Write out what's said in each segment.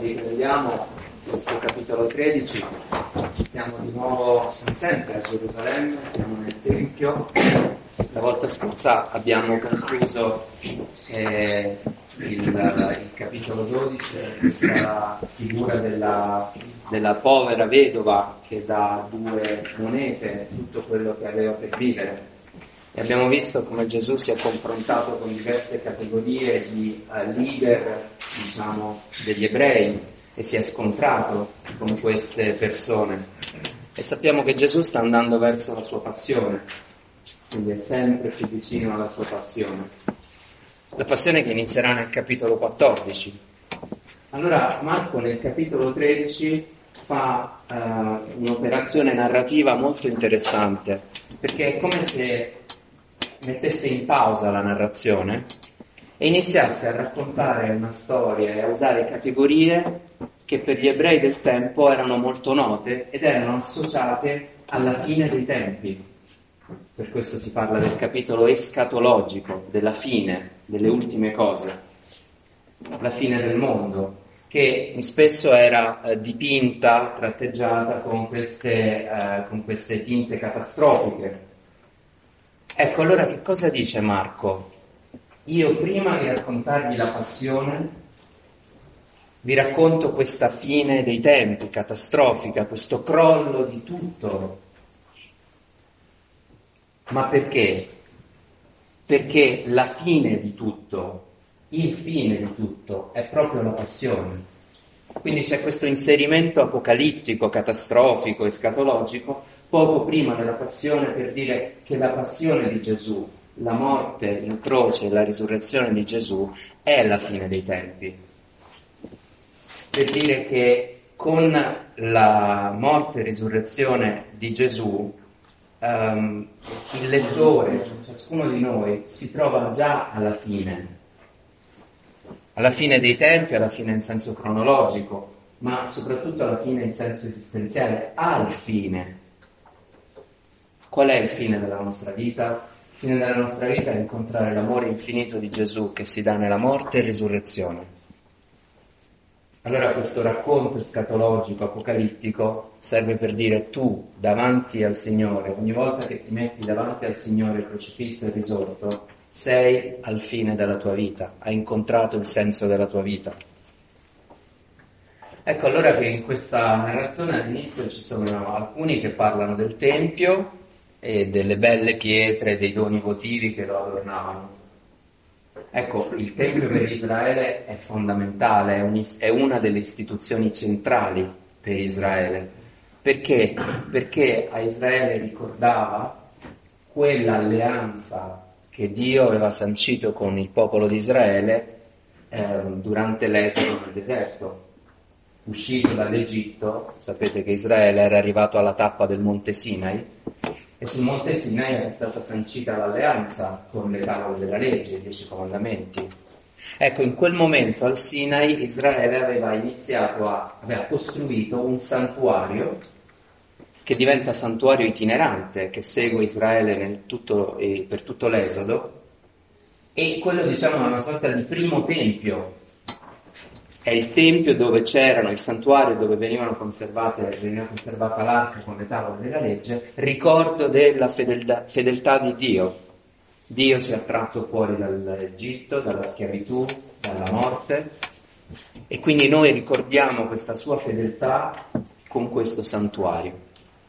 riprendiamo questo capitolo 13, siamo di nuovo sempre a Gerusalemme, siamo nel Tempio. La volta scorsa abbiamo concluso eh, il, il, capitolo 12, questa figura della, della povera vedova che dà due monete, tutto quello che aveva per vivere e abbiamo visto come Gesù si è confrontato con diverse categorie di uh, leader, diciamo, degli ebrei e si è scontrato con queste persone. E sappiamo che Gesù sta andando verso la sua passione, quindi è sempre più vicino alla sua passione. La passione che inizierà nel capitolo 14. Allora Marco nel capitolo 13 fa uh, un'operazione narrativa molto interessante, perché è come se mettesse in pausa la narrazione e iniziasse a raccontare una storia e a usare categorie che per gli ebrei del tempo erano molto note ed erano associate alla fine dei tempi. Per questo si parla del capitolo escatologico, della fine, delle ultime cose, la fine del mondo, che spesso era eh, dipinta, tratteggiata con queste, eh, con queste tinte catastrofiche, Ecco, allora che cosa dice Marco? Io prima di raccontarvi la passione, vi racconto questa fine dei tempi catastrofica, questo crollo di tutto. Ma perché? Perché la fine di tutto, il fine di tutto, è proprio la passione. Quindi c'è questo inserimento apocalittico, catastrofico, escatologico, poco prima della passione per dire che la passione di Gesù, la morte in croce e la risurrezione di Gesù è la fine dei tempi. Per dire che con la morte e risurrezione di Gesù um, il lettore, ciascuno di noi, si trova già alla fine, alla fine dei tempi, alla fine in senso cronologico, ma soprattutto alla fine in senso esistenziale, al fine Qual è il fine della nostra vita? Il fine della nostra vita è incontrare l'amore infinito di Gesù che si dà nella morte e risurrezione. Allora questo racconto escatologico, apocalittico, serve per dire tu davanti al Signore, ogni volta che ti metti davanti al Signore crocifisso e risorto, sei al fine della tua vita, hai incontrato il senso della tua vita. Ecco allora che in questa narrazione all'inizio ci sono alcuni che parlano del Tempio, e delle belle pietre, dei doni votivi che lo adornavano. Ecco, il Tempio per Israele è fondamentale, è, un, è una delle istituzioni centrali per Israele. Perché? Perché a Israele ricordava quell'alleanza che Dio aveva sancito con il popolo di Israele eh, durante l'esodo nel deserto. Uscito dall'Egitto, sapete che Israele era arrivato alla tappa del Monte Sinai e sul Monte Sinai è stata sancita l'alleanza con le tavole della legge, i dieci comandamenti. Ecco, in quel momento al Sinai Israele aveva iniziato a, aveva costruito un santuario che diventa santuario itinerante, che segue Israele tutto, eh, per tutto l'Esodo, e quello diciamo è una sorta di primo tempio è il tempio dove c'erano, il santuario dove venivano conservate, veniva conservata l'arca con le tavole della legge, ricordo della fedeltà, fedeltà di Dio. Dio ci ha tratto fuori dall'Egitto, dalla schiavitù, dalla morte e quindi noi ricordiamo questa sua fedeltà con questo santuario.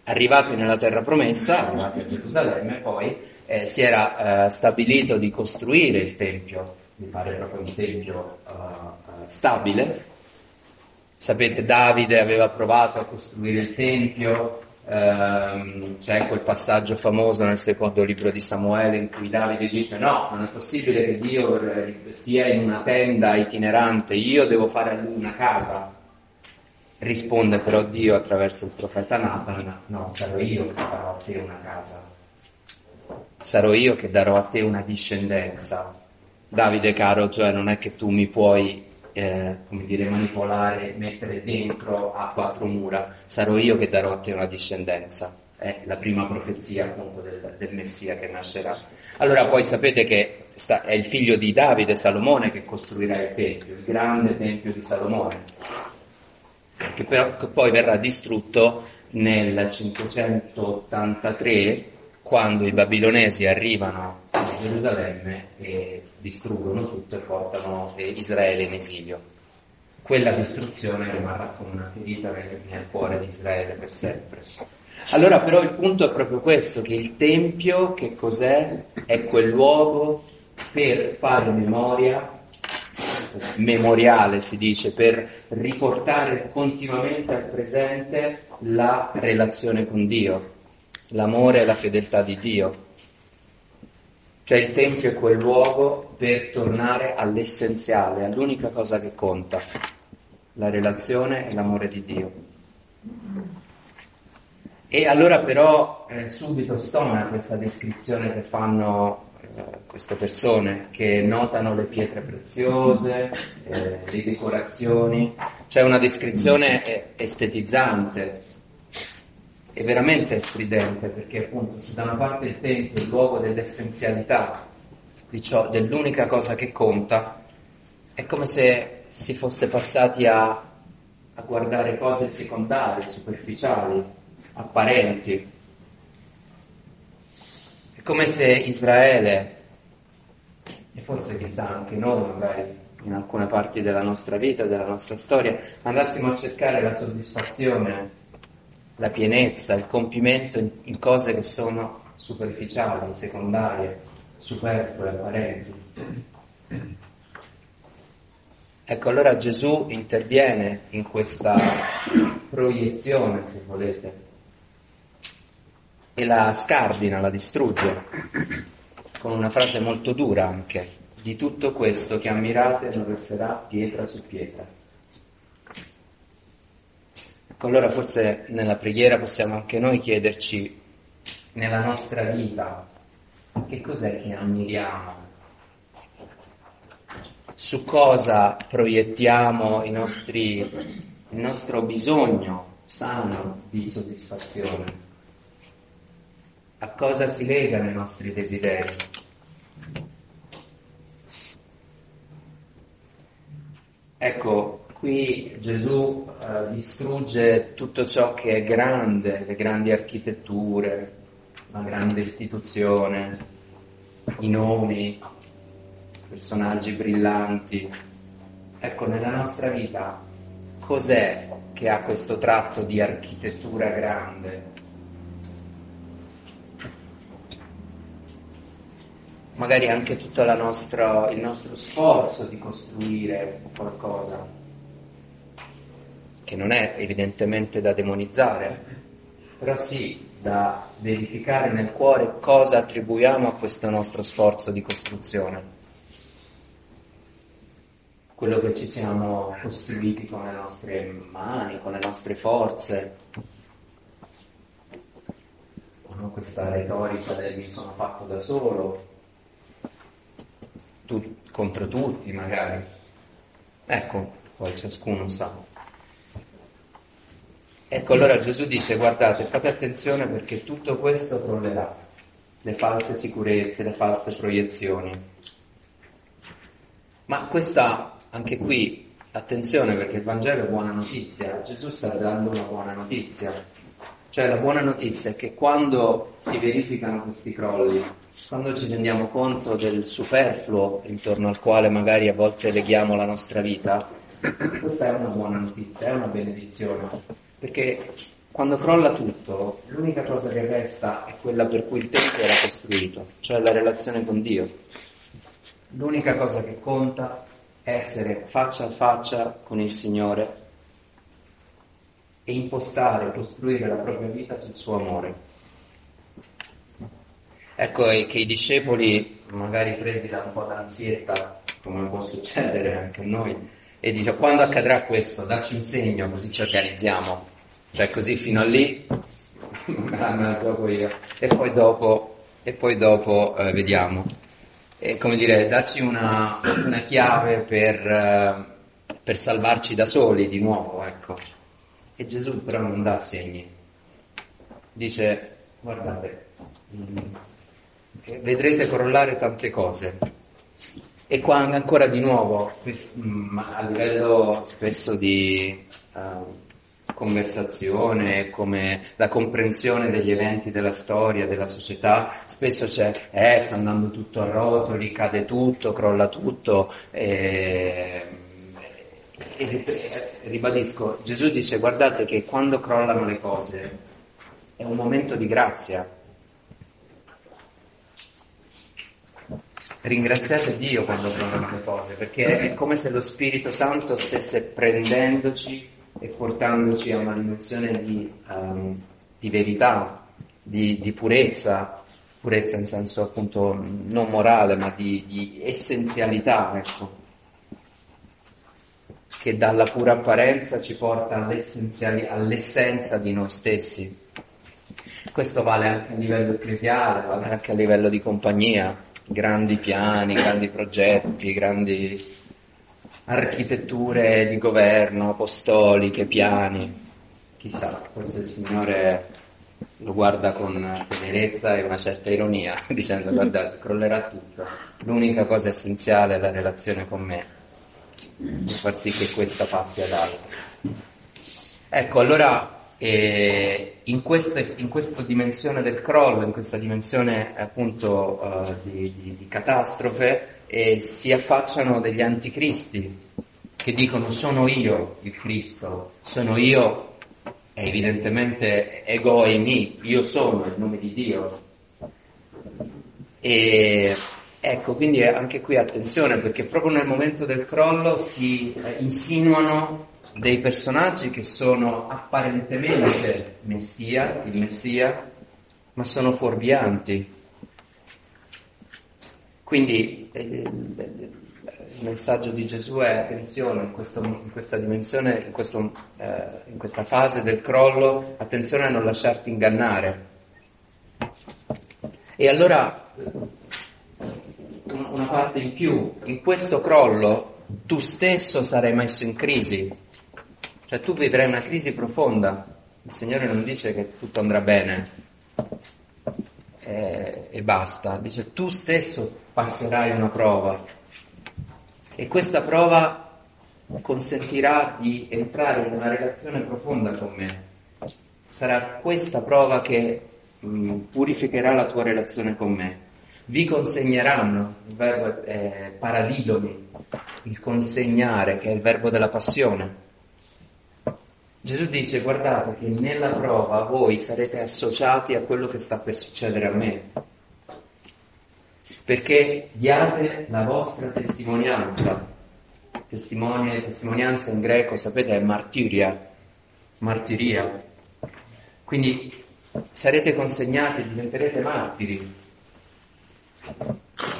Arrivati nella terra promessa, arrivati a Gerusalemme, poi eh, si era eh, stabilito di costruire il tempio, di fare proprio un tempio uh, stabile. Sapete, Davide aveva provato a costruire il Tempio, ehm, c'è quel passaggio famoso nel secondo libro di Samuele in cui Davide dice no, non è possibile che Dio stia in una tenda itinerante, io devo fare a lui una casa. Risponde però Dio attraverso il profeta Nathan, no, sarò io che farò a te una casa, sarò io che darò a te una discendenza. Davide caro, cioè non è che tu mi puoi eh, come dire, manipolare, mettere dentro a quattro mura, sarò io che darò a te una discendenza. È la prima profezia appunto del, del Messia che nascerà. Allora poi sapete che sta, è il figlio di Davide, Salomone, che costruirà il Tempio, il grande Tempio di Salomone. che, però, che poi verrà distrutto nel 583 quando i babilonesi arrivano Gerusalemme e distruggono tutto e portano Israele in esilio. Quella distruzione rimarrà come una ferita nel, nel cuore di Israele per sempre. Allora però il punto è proprio questo, che il Tempio, che cos'è? È quel luogo per fare memoria, memoriale si dice, per riportare continuamente al presente la relazione con Dio, l'amore e la fedeltà di Dio. Cioè il Tempio è quel luogo per tornare all'essenziale, all'unica cosa che conta, la relazione e l'amore di Dio. E allora però eh, subito stona questa descrizione che fanno eh, queste persone che notano le pietre preziose, eh, le decorazioni, c'è una descrizione eh, estetizzante è veramente stridente perché appunto se da una parte il tempio è il luogo dell'essenzialità, ciò, dell'unica cosa che conta, è come se si fosse passati a, a guardare cose secondarie, superficiali, apparenti. È come se Israele, e forse chissà anche noi magari in alcune parti della nostra vita, della nostra storia, andassimo a cercare la soddisfazione la pienezza, il compimento in, in cose che sono superficiali, secondarie, superflue, apparenti. Ecco, allora Gesù interviene in questa proiezione, se volete, e la scardina, la distrugge, con una frase molto dura anche. Di tutto questo che ammirate non resterà pietra su pietra. Allora forse nella preghiera possiamo anche noi chiederci nella nostra vita che cos'è che ammiriamo, su cosa proiettiamo nostri, il nostro bisogno sano di soddisfazione, a cosa si legano i nostri desideri. Ecco, Qui Gesù eh, distrugge tutto ciò che è grande, le grandi architetture, la grande istituzione, i nomi, personaggi brillanti. Ecco, nella nostra vita cos'è che ha questo tratto di architettura grande? Magari anche tutto nostra, il nostro sforzo di costruire qualcosa che non è evidentemente da demonizzare, però sì da verificare nel cuore cosa attribuiamo a questo nostro sforzo di costruzione. Quello che ci siamo costruiti con le nostre mani, con le nostre forze. No? Questa retorica del mi sono fatto da solo, tu, contro tutti magari. Ecco, poi ciascuno sa. Ecco, allora Gesù dice, guardate, fate attenzione perché tutto questo crollerà, le false sicurezze, le false proiezioni. Ma questa, anche qui, attenzione perché il Vangelo è buona notizia, Gesù sta dando una buona notizia. Cioè la buona notizia è che quando si verificano questi crolli, quando ci rendiamo conto del superfluo intorno al quale magari a volte leghiamo la nostra vita, questa è una buona notizia, è una benedizione perché quando crolla tutto, l'unica cosa che resta è quella per cui il Tempio era costruito, cioè la relazione con Dio. L'unica cosa che conta è essere faccia a faccia con il Signore e impostare, costruire la propria vita sul suo amore. Ecco che i discepoli, magari presi da un po' d'ansietta, come può succedere anche a noi, e dice quando accadrà questo, dacci un segno così ci organizziamo. Cioè così fino a lì me la gioco io. E poi dopo, e poi dopo eh, vediamo. E come dire, dacci una, una chiave per, eh, per salvarci da soli di nuovo, ecco. E Gesù però non dà segni. Dice, guardate, mm, vedrete crollare tante cose. E qua ancora di nuovo, mm, a livello spesso di uh, conversazione, come la comprensione degli eventi della storia, della società, spesso c'è, eh, sta andando tutto a rotoli, cade tutto, crolla tutto, e, e, ribadisco, Gesù dice guardate che quando crollano le cose è un momento di grazia, ringraziate Dio quando crollano le cose, perché è come se lo Spirito Santo stesse prendendoci e portandoci a una dimensione di, um, di verità, di, di, purezza, purezza in senso appunto non morale, ma di, di essenzialità, ecco, che dalla pura apparenza ci porta all'essenza di noi stessi. Questo vale anche a livello ecclesiale, vale anche a livello di compagnia grandi piani, grandi progetti, grandi architetture di governo, apostoliche, piani. Chissà, forse il Signore lo guarda con tenerezza e una certa ironia, dicendo guardate, crollerà tutto. L'unica cosa essenziale è la relazione con me, per far sì che questa passi ad altro. Ecco, allora e in, questa, in questa dimensione del crollo, in questa dimensione appunto uh, di, di, di, catastrofe, eh, si affacciano degli anticristi che dicono sono io il Cristo, sono io, evidentemente ego e mi, io sono il nome di Dio. E ecco, quindi anche qui attenzione perché proprio nel momento del crollo si eh, insinuano dei personaggi che sono apparentemente messia, il messia, ma sono fuorvianti. Quindi il messaggio di Gesù è attenzione in, questo, in questa dimensione, in, questo, eh, in questa fase del crollo, attenzione a non lasciarti ingannare. E allora una parte in più, in questo crollo tu stesso sarai messo in crisi, cioè tu vivrai una crisi profonda, il Signore non dice che tutto andrà bene e, e basta, dice tu stesso passerai una prova e questa prova consentirà di entrare in una relazione profonda con me. Sarà questa prova che mm, purificherà la tua relazione con me. Vi consegneranno, il verbo è paradidomi, il consegnare, che è il verbo della passione. Gesù dice guardate che nella prova voi sarete associati a quello che sta per succedere a me, perché diate la vostra testimonianza. Testimonia, testimonianza in greco, sapete, è martiria, martiria. Quindi sarete consegnati, diventerete martiri.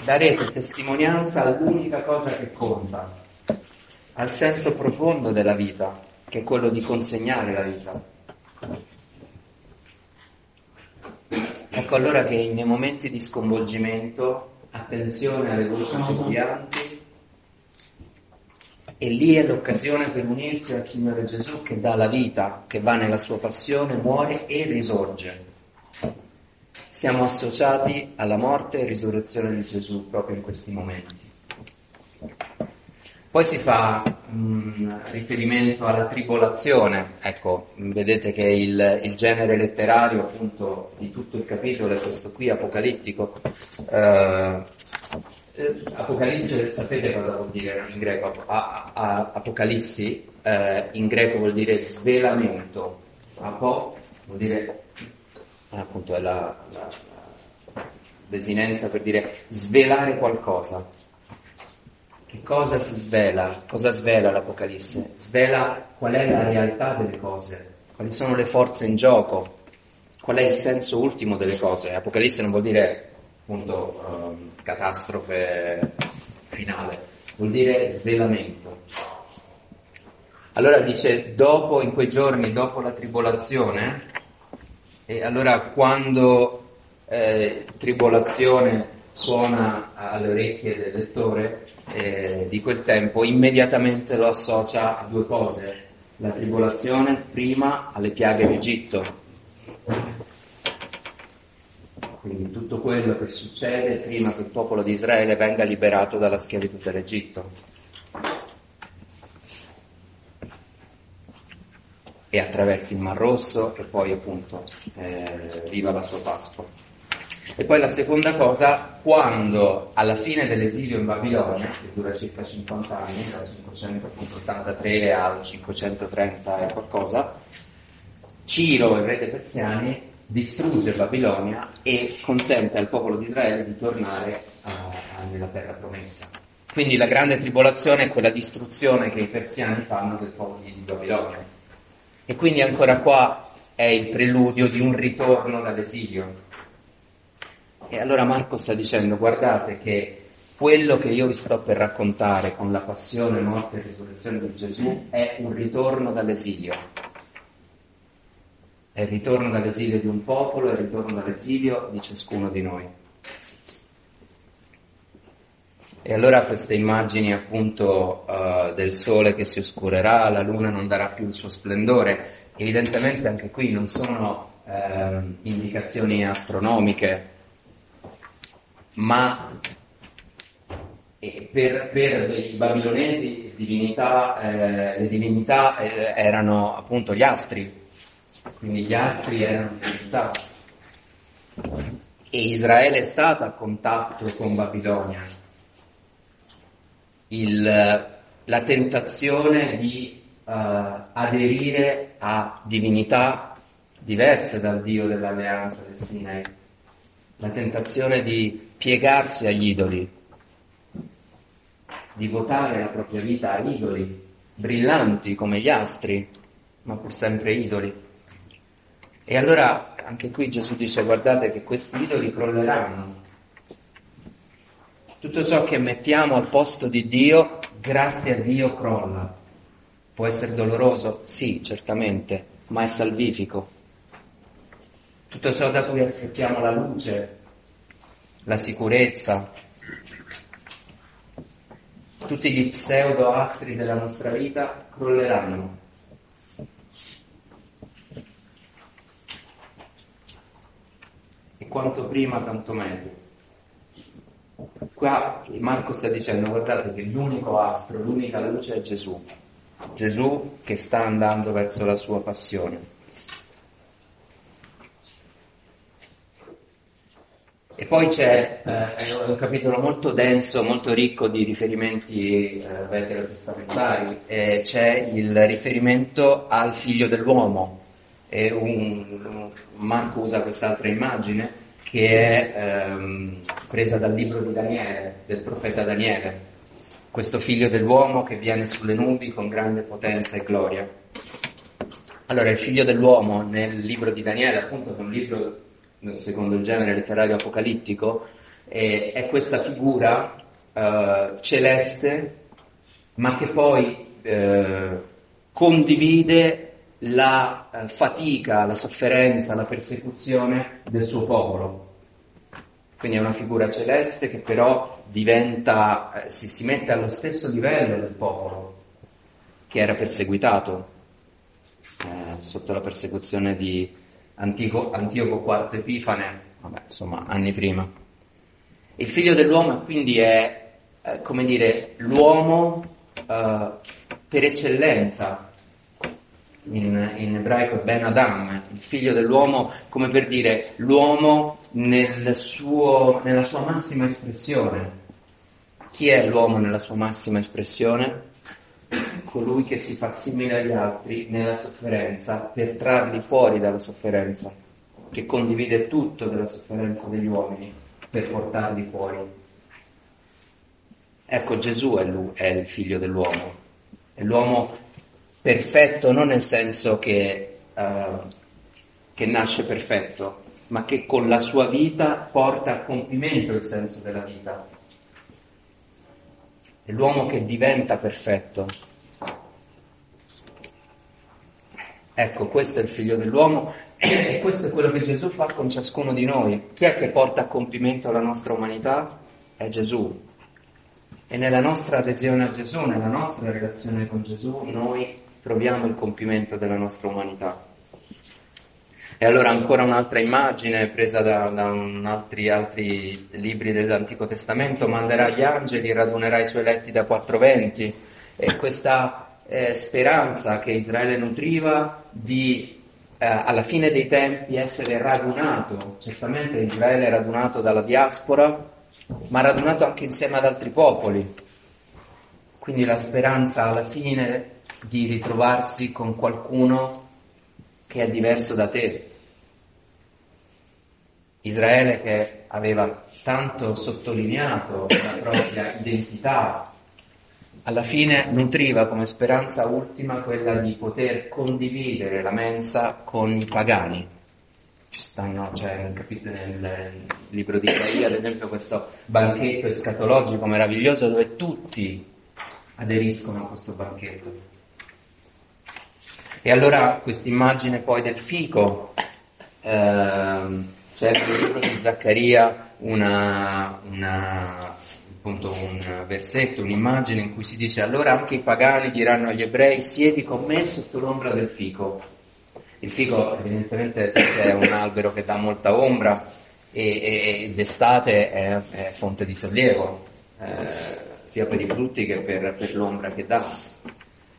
Darete testimonianza all'unica cosa che conta, al senso profondo della vita che è quello di consegnare la vita. Ecco allora che nei momenti di sconvolgimento, attenzione alle voci fuorvianti, e lì è l'occasione per unirsi al Signore Gesù che dà la vita, che va nella sua passione, muore e risorge. Siamo associati alla morte e risurrezione di Gesù proprio in questi momenti. Poi si fa mh, riferimento alla tribolazione, ecco, vedete che il, il, genere letterario appunto di tutto il capitolo è questo qui, apocalittico. Uh, Apocalisse, sapete cosa vuol dire in greco? A, a, apocalissi eh, in greco vuol dire svelamento, apo vuol dire, appunto è la, la, la desinenza per dire svelare qualcosa. Che cosa si svela? Cosa svela l'Apocalisse? Svela qual è la realtà delle cose, quali sono le forze in gioco, qual è il senso ultimo delle cose. Apocalisse non vuol dire appunto um, catastrofe finale, vuol dire svelamento. Allora dice dopo, in quei giorni, dopo la tribolazione, e allora quando eh, tribolazione suona alle orecchie del lettore eh, di quel tempo, immediatamente lo associa a due cose. La tribolazione prima alle piaghe d'Egitto. Quindi tutto quello che succede prima che il popolo di Israele venga liberato dalla schiavitù dell'Egitto. e attraversi il Mar Rosso e poi appunto eh, viva la sua Pasqua. E poi la seconda cosa, quando alla fine dell'esilio in Babilonia, che dura circa 50 anni, dal 583 al 530 e qualcosa, Ciro, il re dei persiani, distrugge Babilonia e consente al popolo di Israele di tornare a, a, nella terra promessa. Quindi la grande tribolazione è quella distruzione che i persiani fanno del popolo di Babilonia. E quindi ancora qua è il preludio di un ritorno dall'esilio. E allora Marco sta dicendo, guardate che quello che io vi sto per raccontare con la passione, morte e risurrezione di Gesù è un ritorno dall'esilio. È il ritorno dall'esilio di un popolo, è il ritorno dall'esilio di ciascuno di noi. E allora queste immagini appunto uh, del sole che si oscurerà, la luna non darà più il suo splendore, evidentemente anche qui non sono uh, indicazioni astronomiche, ma per, per, i babilonesi divinità, eh, le divinità eh, erano appunto gli astri, quindi gli astri erano divinità. E Israele è stata a contatto con Babilonia. Il, la tentazione di uh, aderire a divinità diverse dal Dio dell'alleanza del Sinai, la tentazione di piegarsi agli idoli, di votare la propria vita a idoli, brillanti come gli astri, ma pur sempre idoli. E allora anche qui Gesù dice guardate che questi idoli crolleranno, tutto ciò che mettiamo al posto di Dio, grazie a Dio crolla. Può essere doloroso? Sì, certamente, ma è salvifico. Tutto ciò da cui aspettiamo la luce, la sicurezza, tutti gli pseudo astri della nostra vita crolleranno. E quanto prima, tanto meglio. Qua Marco sta dicendo, guardate che l'unico astro, l'unica luce è Gesù. Gesù che sta andando verso la sua passione. E poi c'è eh, un capitolo molto denso, molto ricco di riferimenti eh, veterotestamentari. Eh, c'è il riferimento al figlio dell'uomo. Un, Marco usa quest'altra immagine che è ehm, presa dal libro di Daniele, del profeta Daniele, questo figlio dell'uomo che viene sulle nubi con grande potenza e gloria. Allora, il figlio dell'uomo nel libro di Daniele, appunto, è un libro secondo il genere letterario apocalittico, è, è questa figura eh, celeste, ma che poi eh, condivide la eh, fatica, la sofferenza, la persecuzione del suo popolo. Quindi è una figura celeste che però diventa, eh, si, si mette allo stesso livello del popolo che era perseguitato eh, sotto la persecuzione di Antico, Antioco IV Epifane, vabbè, insomma, anni prima. Il figlio dell'uomo quindi è, eh, come dire, l'uomo eh, per eccellenza, in, in ebraico è Ben Adam, il figlio dell'uomo, come per dire l'uomo nel suo, nella sua massima espressione. Chi è l'uomo nella sua massima espressione? Colui che si fa simile agli altri nella sofferenza per trarli fuori dalla sofferenza, che condivide tutto della sofferenza degli uomini per portarli fuori. Ecco, Gesù è, lui, è il figlio dell'uomo, è l'uomo perfetto non nel senso che, uh, che nasce perfetto, ma che con la sua vita porta a compimento il senso della vita. È l'uomo che diventa perfetto. Ecco, questo è il figlio dell'uomo e questo è quello che Gesù fa con ciascuno di noi. Chi è che porta a compimento la nostra umanità? È Gesù. E nella nostra adesione a Gesù, nella nostra relazione con Gesù, noi troviamo il compimento della nostra umanità. E allora ancora un'altra immagine presa da, da altri, altri libri dell'Antico Testamento, manderà gli angeli, radunerà i suoi eletti da quattro venti. E questa eh, speranza che Israele nutriva di eh, alla fine dei tempi essere radunato, certamente Israele è radunato dalla diaspora, ma radunato anche insieme ad altri popoli. Quindi la speranza alla fine di ritrovarsi con qualcuno che è diverso da te. Israele che aveva tanto sottolineato la propria identità, alla fine nutriva come speranza ultima quella di poter condividere la mensa con i pagani. Ci stanno, cioè, capite, nel libro di Isaia, ad esempio, questo banchetto escatologico meraviglioso dove tutti aderiscono a questo banchetto. E allora questa immagine poi del fico, ehm, c'è nel libro di Zaccaria una, una, appunto un versetto, un'immagine in cui si dice allora anche i pagani diranno agli ebrei siedi con me sotto l'ombra del fico. Il fico evidentemente è un albero che dà molta ombra e, e, d'estate è, è, fonte di sollievo, eh, sia per i frutti che per, per l'ombra che dà.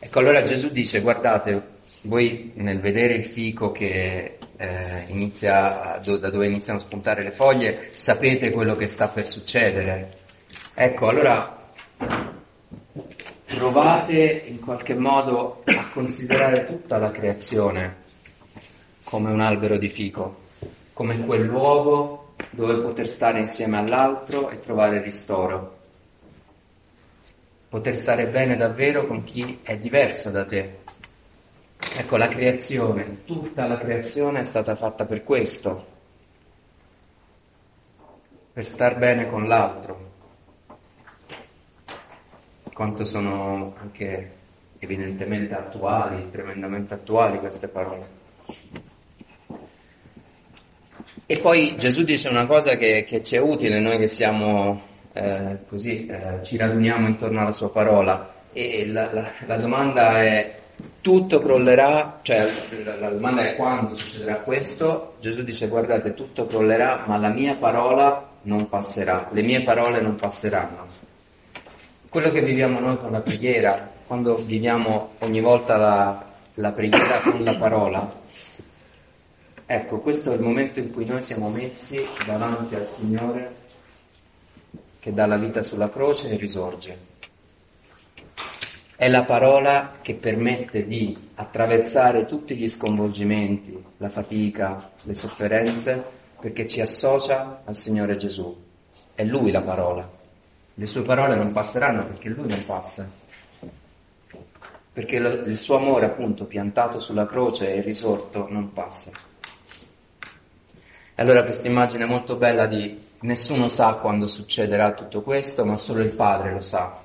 Ecco allora Gesù dice guardate, voi nel vedere il fico che eh, inizia, da dove iniziano a spuntare le foglie, sapete quello che sta per succedere. Ecco, allora provate in qualche modo a considerare tutta la creazione come un albero di fico, come quel luogo dove poter stare insieme all'altro e trovare ristoro. Poter stare bene davvero con chi è diverso da te, Ecco, la creazione, tutta la creazione è stata fatta per questo, per star bene con l'altro. Quanto sono anche evidentemente attuali, tremendamente attuali queste parole. E poi Gesù dice una cosa che, che ci è utile, noi che siamo eh, così, eh, ci raduniamo intorno alla sua parola. E la, la, la domanda è tutto crollerà, cioè la domanda è quando succederà questo, Gesù dice guardate tutto crollerà ma la mia parola non passerà, le mie parole non passeranno. Quello che viviamo noi con la preghiera, quando viviamo ogni volta la, la preghiera con la parola, ecco questo è il momento in cui noi siamo messi davanti al Signore che dà la vita sulla croce e risorge. È la parola che permette di attraversare tutti gli sconvolgimenti, la fatica, le sofferenze, perché ci associa al Signore Gesù. È Lui la parola. Le sue parole non passeranno perché Lui non passa. Perché il suo amore, appunto, piantato sulla croce e risorto, non passa. E allora questa immagine molto bella di nessuno sa quando succederà tutto questo, ma solo il Padre lo sa.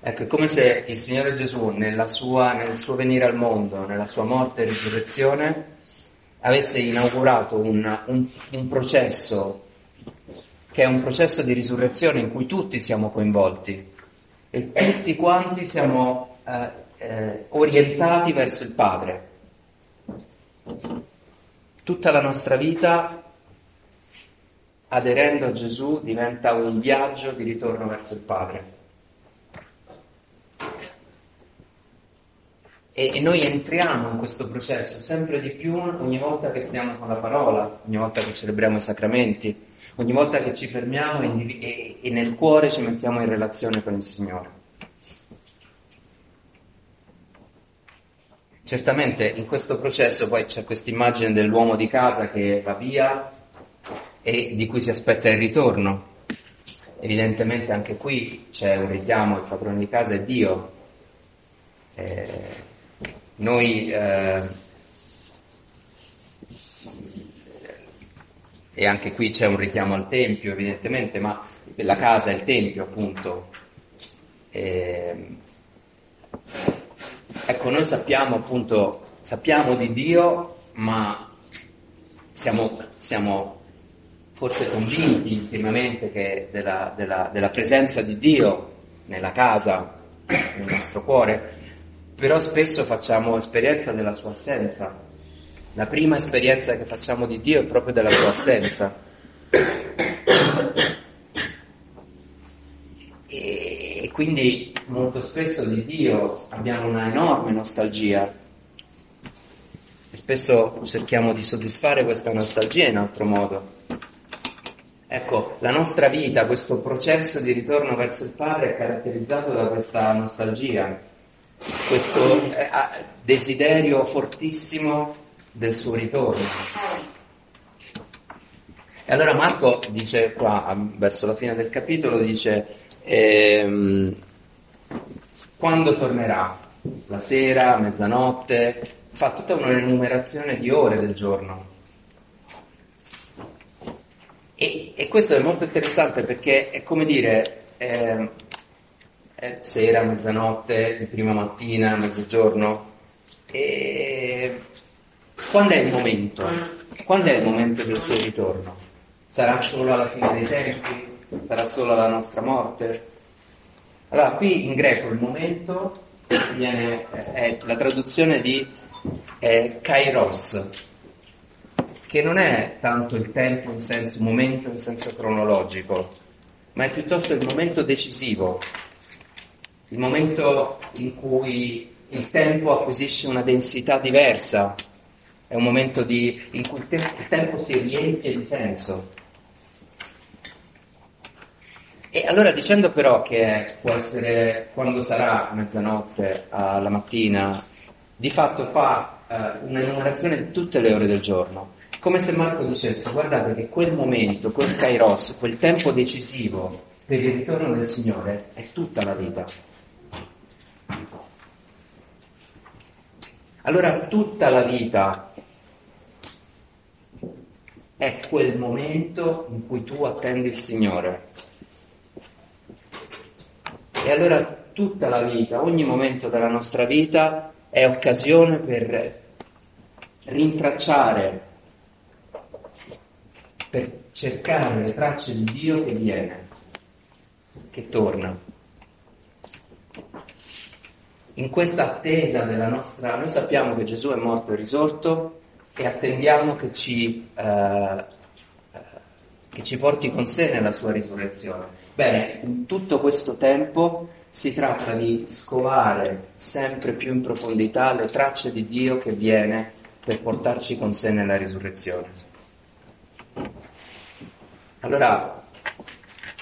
Ecco, è come se il Signore Gesù sua, nel suo venire al mondo, nella sua morte e risurrezione, avesse inaugurato un, un, un processo che è un processo di risurrezione in cui tutti siamo coinvolti e tutti quanti siamo eh, eh, orientati verso il Padre. Tutta la nostra vita, aderendo a Gesù, diventa un viaggio di ritorno verso il Padre. E, e, noi entriamo in questo processo sempre di più ogni volta che stiamo con la parola, ogni volta che celebriamo i sacramenti, ogni volta che ci fermiamo e, e, nel cuore ci mettiamo in relazione con il Signore. Certamente in questo processo poi c'è questa immagine dell'uomo di casa che va via e di cui si aspetta il ritorno. Evidentemente anche qui c'è un richiamo, il padrone di casa è Dio. Eh, noi eh, e anche qui c'è un richiamo al Tempio evidentemente, ma la casa è il Tempio appunto. E, ecco, noi sappiamo appunto, sappiamo di Dio, ma siamo, siamo forse convinti intimamente che della, della, della presenza di Dio nella casa, nel nostro cuore, però spesso facciamo esperienza della sua assenza. La prima esperienza che facciamo di Dio è proprio della sua assenza. E quindi molto spesso di Dio abbiamo una enorme nostalgia e spesso cerchiamo di soddisfare questa nostalgia in altro modo. Ecco, la nostra vita, questo processo di ritorno verso il Padre è caratterizzato da questa nostalgia, questo eh, desiderio fortissimo del suo ritorno. E allora Marco dice qua, verso la fine del capitolo, dice ehm, quando tornerà? La sera, mezzanotte, fa tutta un'enumerazione di ore del giorno. E, e questo è molto interessante perché è come dire, eh, è sera, mezzanotte, prima mattina, mezzogiorno, e quando è il momento? Quando è il momento del suo ritorno? Sarà solo alla fine dei tempi? Sarà solo alla nostra morte? Allora, qui in greco il momento viene, è la traduzione di eh, kairos, che non è tanto il tempo in senso momento in senso cronologico, ma è piuttosto il momento decisivo, il momento in cui il tempo acquisisce una densità diversa, è un momento di, in cui il, te- il tempo si riempie di senso. E allora dicendo però che può essere quando sarà mezzanotte alla mattina, di fatto fa uh, un'enumerazione di tutte le ore del giorno. Come se Marco dicesse, guardate che quel momento, quel kairos, quel tempo decisivo per il ritorno del Signore è tutta la vita. Allora tutta la vita è quel momento in cui tu attendi il Signore. E allora tutta la vita, ogni momento della nostra vita è occasione per rintracciare, per cercare le tracce di Dio che viene, che torna. In questa attesa della nostra, noi sappiamo che Gesù è morto e risorto, e attendiamo che ci, eh, che ci porti con sé nella sua risurrezione. Bene, in tutto questo tempo si tratta di scovare sempre più in profondità le tracce di Dio che viene per portarci con sé nella risurrezione. Allora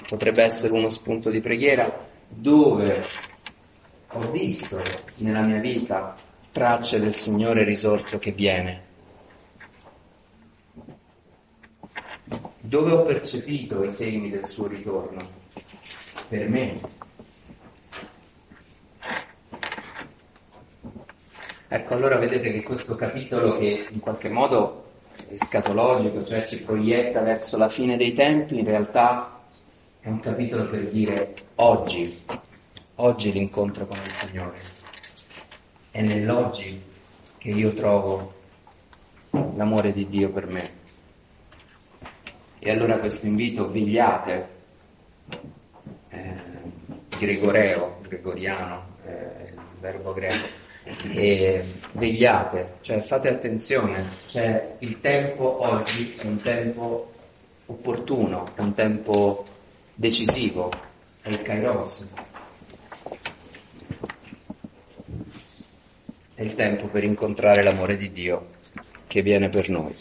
potrebbe essere uno spunto di preghiera dove ho visto nella mia vita tracce del Signore risorto che viene Dove ho percepito i segni del suo ritorno? Per me. Ecco, allora vedete che questo capitolo che in qualche modo è scatologico, cioè ci proietta verso la fine dei tempi, in realtà è un capitolo per dire oggi, oggi l'incontro con il Signore. È nell'oggi che io trovo l'amore di Dio per me. E allora questo invito, vegliate, eh, gregoreo, gregoriano, eh, il verbo greco, e vegliate, cioè fate attenzione, cioè il tempo oggi è un tempo opportuno, è un tempo decisivo, è il kairos. È il tempo per incontrare l'amore di Dio che viene per noi.